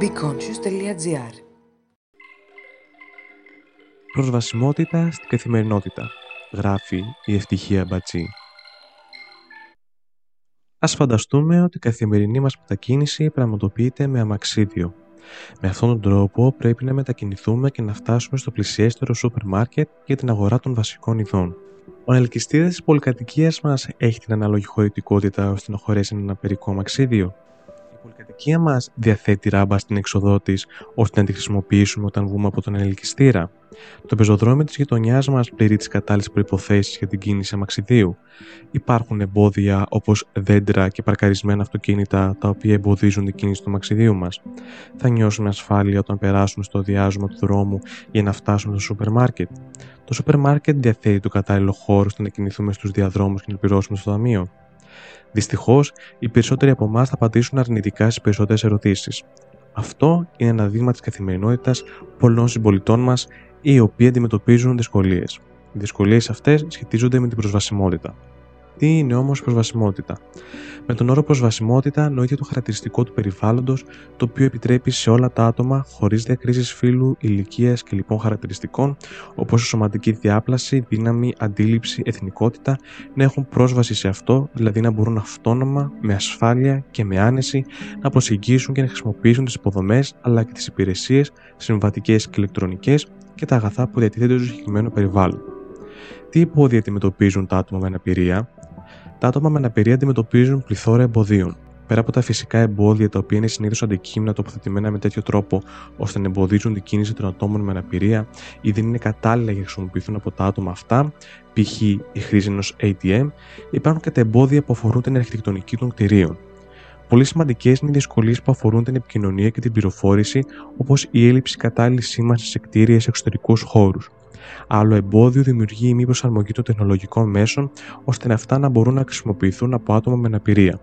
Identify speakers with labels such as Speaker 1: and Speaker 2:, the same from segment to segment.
Speaker 1: beconscious.gr
Speaker 2: Προσβασιμότητα στην καθημερινότητα. Γράφει η Ευτυχία Μπατσί. Ας φανταστούμε ότι η καθημερινή μας μετακίνηση πραγματοποιείται με αμαξίδιο. Με αυτόν τον τρόπο πρέπει να μετακινηθούμε και να φτάσουμε στο πλησιέστερο σούπερ μάρκετ για την αγορά των βασικών ειδών. Ο ανελκυστήρα της πολυκατοικίας μας έχει την ανάλογη χωρητικότητα ώστε να χωρέσει ένα περικό αμαξίδιο πολυκατοικία μας διαθέτει ράμπα στην έξοδό της ώστε να τη χρησιμοποιήσουμε όταν βγούμε από τον ελκυστήρα. Το πεζοδρόμιο της γειτονιάς μας πληρεί τις κατάλληλες προποθέσει για την κίνηση αμαξιδίου. Υπάρχουν εμπόδια όπως δέντρα και παρκαρισμένα αυτοκίνητα τα οποία εμποδίζουν την κίνηση του αμαξιδίου μας. Θα νιώσουμε ασφάλεια όταν περάσουμε στο διάζωμα του δρόμου για να φτάσουμε στο σούπερ μάρκετ. Το σούπερ μάρκετ διαθέτει το κατάλληλο χώρο ώστε να κινηθούμε στους διαδρόμους και να πληρώσουμε στο ταμείο. Δυστυχώς, οι περισσότεροι από εμάς θα απαντήσουν αρνητικά στις περισσότερες ερωτήσεις. Αυτό είναι ένα δείγμα της καθημερινότητας πολλών συμπολιτών μας οι οποίοι αντιμετωπίζουν δυσκολίες. Οι δυσκολίες αυτές σχετίζονται με την προσβασιμότητα. Τι είναι όμως προσβασιμότητα; Με τον όρο προσβασιμότητα νοείται το χαρακτηριστικό του περιβάλλοντος το οποίο επιτρέπει σε όλα τα άτομα χωρίς διακρίσεις φύλου, ηλικίας και λοιπόν χαρακτηριστικών όπως σωματική διάπλαση, δύναμη, αντίληψη, εθνικότητα να έχουν πρόσβαση σε αυτό, δηλαδή να μπορούν αυτόνομα, με ασφάλεια και με άνεση να προσεγγίσουν και να χρησιμοποιήσουν τις υποδομές αλλά και τις υπηρεσίες συμβατικές και ηλεκτρονικές και τα αγαθά που διατίθενται στο συγκεκριμένο περιβάλλον. Τι εμπόδια αντιμετωπίζουν τα άτομα με αναπηρία, τα άτομα με αναπηρία αντιμετωπίζουν πληθώρα εμποδίων. Πέρα από τα φυσικά εμπόδια, τα οποία είναι συνήθως αντικείμενα τοποθετημένα με τέτοιο τρόπο ώστε να εμποδίζουν την κίνηση των ατόμων με αναπηρία ή δεν είναι κατάλληλα για να χρησιμοποιηθούν από τα άτομα αυτά, π.χ. η χρήση ενός ATM, υπάρχουν και τα εμπόδια που αφορούν την αρχιτεκτονική των κτηρίων. Πολύ σημαντικές είναι οι δυσκολίες που αφορούν την επικοινωνία και την πληροφόρηση, όπως η έλλειψη κατάλληλης σήμανσης σε κτίρια σε εξωτερικούς χώρους. Άλλο εμπόδιο δημιουργεί η μη προσαρμογή των τεχνολογικών μέσων ώστε αυτά να μπορούν να χρησιμοποιηθούν από άτομα με αναπηρία.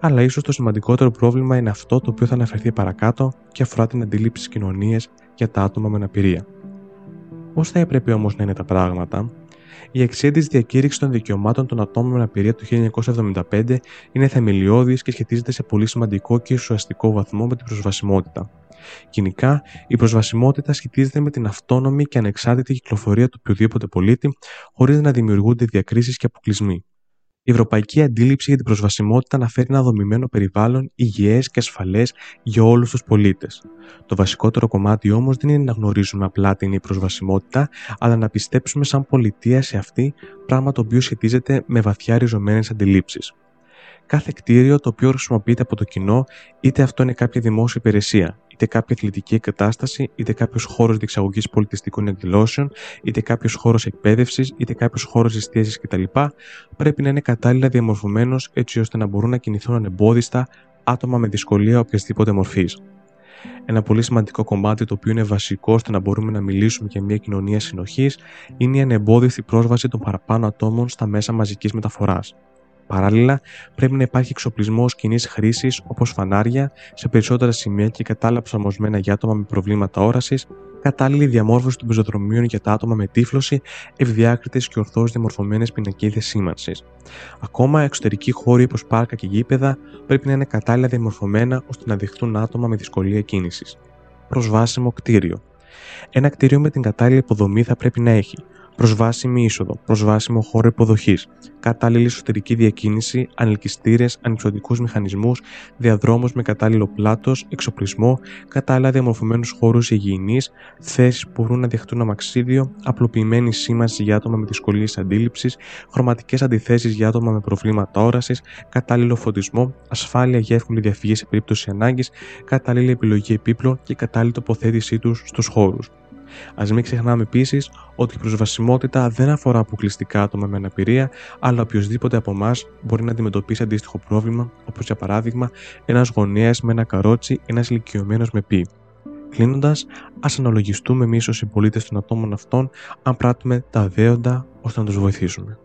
Speaker 2: Αλλά ίσως το σημαντικότερο πρόβλημα είναι αυτό το οποίο θα αναφερθεί παρακάτω και αφορά την αντίληψη της κοινωνίας για τα άτομα με αναπηρία. Πώς θα έπρεπε όμως να είναι τα πράγματα, η αξία τη διακήρυξης των δικαιωμάτων των ατόμων με αναπηρία του 1975 είναι θεμελιώδης και σχετίζεται σε πολύ σημαντικό και ουσιαστικό βαθμό με την προσβασιμότητα. Γενικά, η προσβασιμότητα σχετίζεται με την αυτόνομη και ανεξάρτητη κυκλοφορία του οποιοδήποτε πολίτη, χωρίς να δημιουργούνται διακρίσεις και αποκλεισμοί. Η ευρωπαϊκή αντίληψη για την προσβασιμότητα αναφέρει ένα δομημένο περιβάλλον υγιές και ασφαλές για όλους τους πολίτες. Το βασικότερο κομμάτι όμως δεν είναι να γνωρίζουμε απλά την η προσβασιμότητα, αλλά να πιστέψουμε σαν πολιτεία σε αυτή, πράγμα το οποίο σχετίζεται με βαθιά ριζωμένες αντιλήψεις κάθε κτίριο το οποίο χρησιμοποιείται από το κοινό, είτε αυτό είναι κάποια δημόσια υπηρεσία, είτε κάποια αθλητική εγκατάσταση, είτε κάποιος χώρος διεξαγωγής πολιτιστικών εκδηλώσεων, είτε κάποιος χώρος εκπαίδευσης, είτε κάποιος χώρος εστίασης κτλ., πρέπει να είναι κατάλληλα διαμορφωμένος έτσι ώστε να μπορούν να κινηθούν ανεμπόδιστα άτομα με δυσκολία οποιασδήποτε μορφής. Ένα πολύ σημαντικό κομμάτι το οποίο είναι βασικό ώστε να μπορούμε να μιλήσουμε για μια κοινωνία συνοχής είναι η ανεμπόδιστη πρόσβαση των παραπάνω ατόμων στα μέσα μαζικής μεταφοράς. Παράλληλα, πρέπει να υπάρχει εξοπλισμός κοινής χρήσης όπως φανάρια σε περισσότερα σημεία και κατάλληλα προσαρμοσμένα για άτομα με προβλήματα όρασης, κατάλληλη διαμόρφωση των πεζοδρομίων για τα άτομα με τύφλωση, ευδιάκριτες και ορθώς διαμορφωμένες πινακίδε σήμανση. Ακόμα, εξωτερικοί χώροι όπως πάρκα και γήπεδα πρέπει να είναι κατάλληλα διαμορφωμένα ώστε να δεχτούν άτομα με δυσκολία κίνησης. Προσβάσιμο κτίριο. Ένα κτίριο με την κατάλληλη υποδομή θα πρέπει να έχει προσβάσιμη είσοδο, προσβάσιμο χώρο υποδοχής, κατάλληλη εσωτερική διακίνηση, ανελκυστήρες, ανυψωτικού μηχανισμούς, διαδρόμους με κατάλληλο πλάτος, εξοπλισμό, κατάλληλα διαμορφωμένους χώρους υγιεινής, θέσεις που μπορούν να δεχτούν αμαξίδιο, απλοποιημένη σήμανση για άτομα με δυσκολίες αντίληψης, χρωματικές αντιθέσεις για άτομα με προβλήματα όρασης, κατάλληλο φωτισμό, ασφάλεια για εύκολη διαφυγή σε περίπτωση ανάγκης, κατάλληλη επιλογή επίπλων και κατάλληλη τοποθέτησή τους στους χώρους. Α μην ξεχνάμε επίσης ότι η προσβασιμότητα δεν αφορά αποκλειστικά άτομα με αναπηρία, αλλά οποιοδήποτε από εμάς μπορεί να αντιμετωπίσει αντίστοιχο πρόβλημα, όπως για παράδειγμα ένας γονέας με ένα καρότσι, ένας ηλικιωμένος με πι. Κλείνοντας, ας αναλογιστούμε εμείς ως συμπολίτες των ατόμων αυτών αν πράττουμε τα δέοντα ώστε να τους βοηθήσουμε.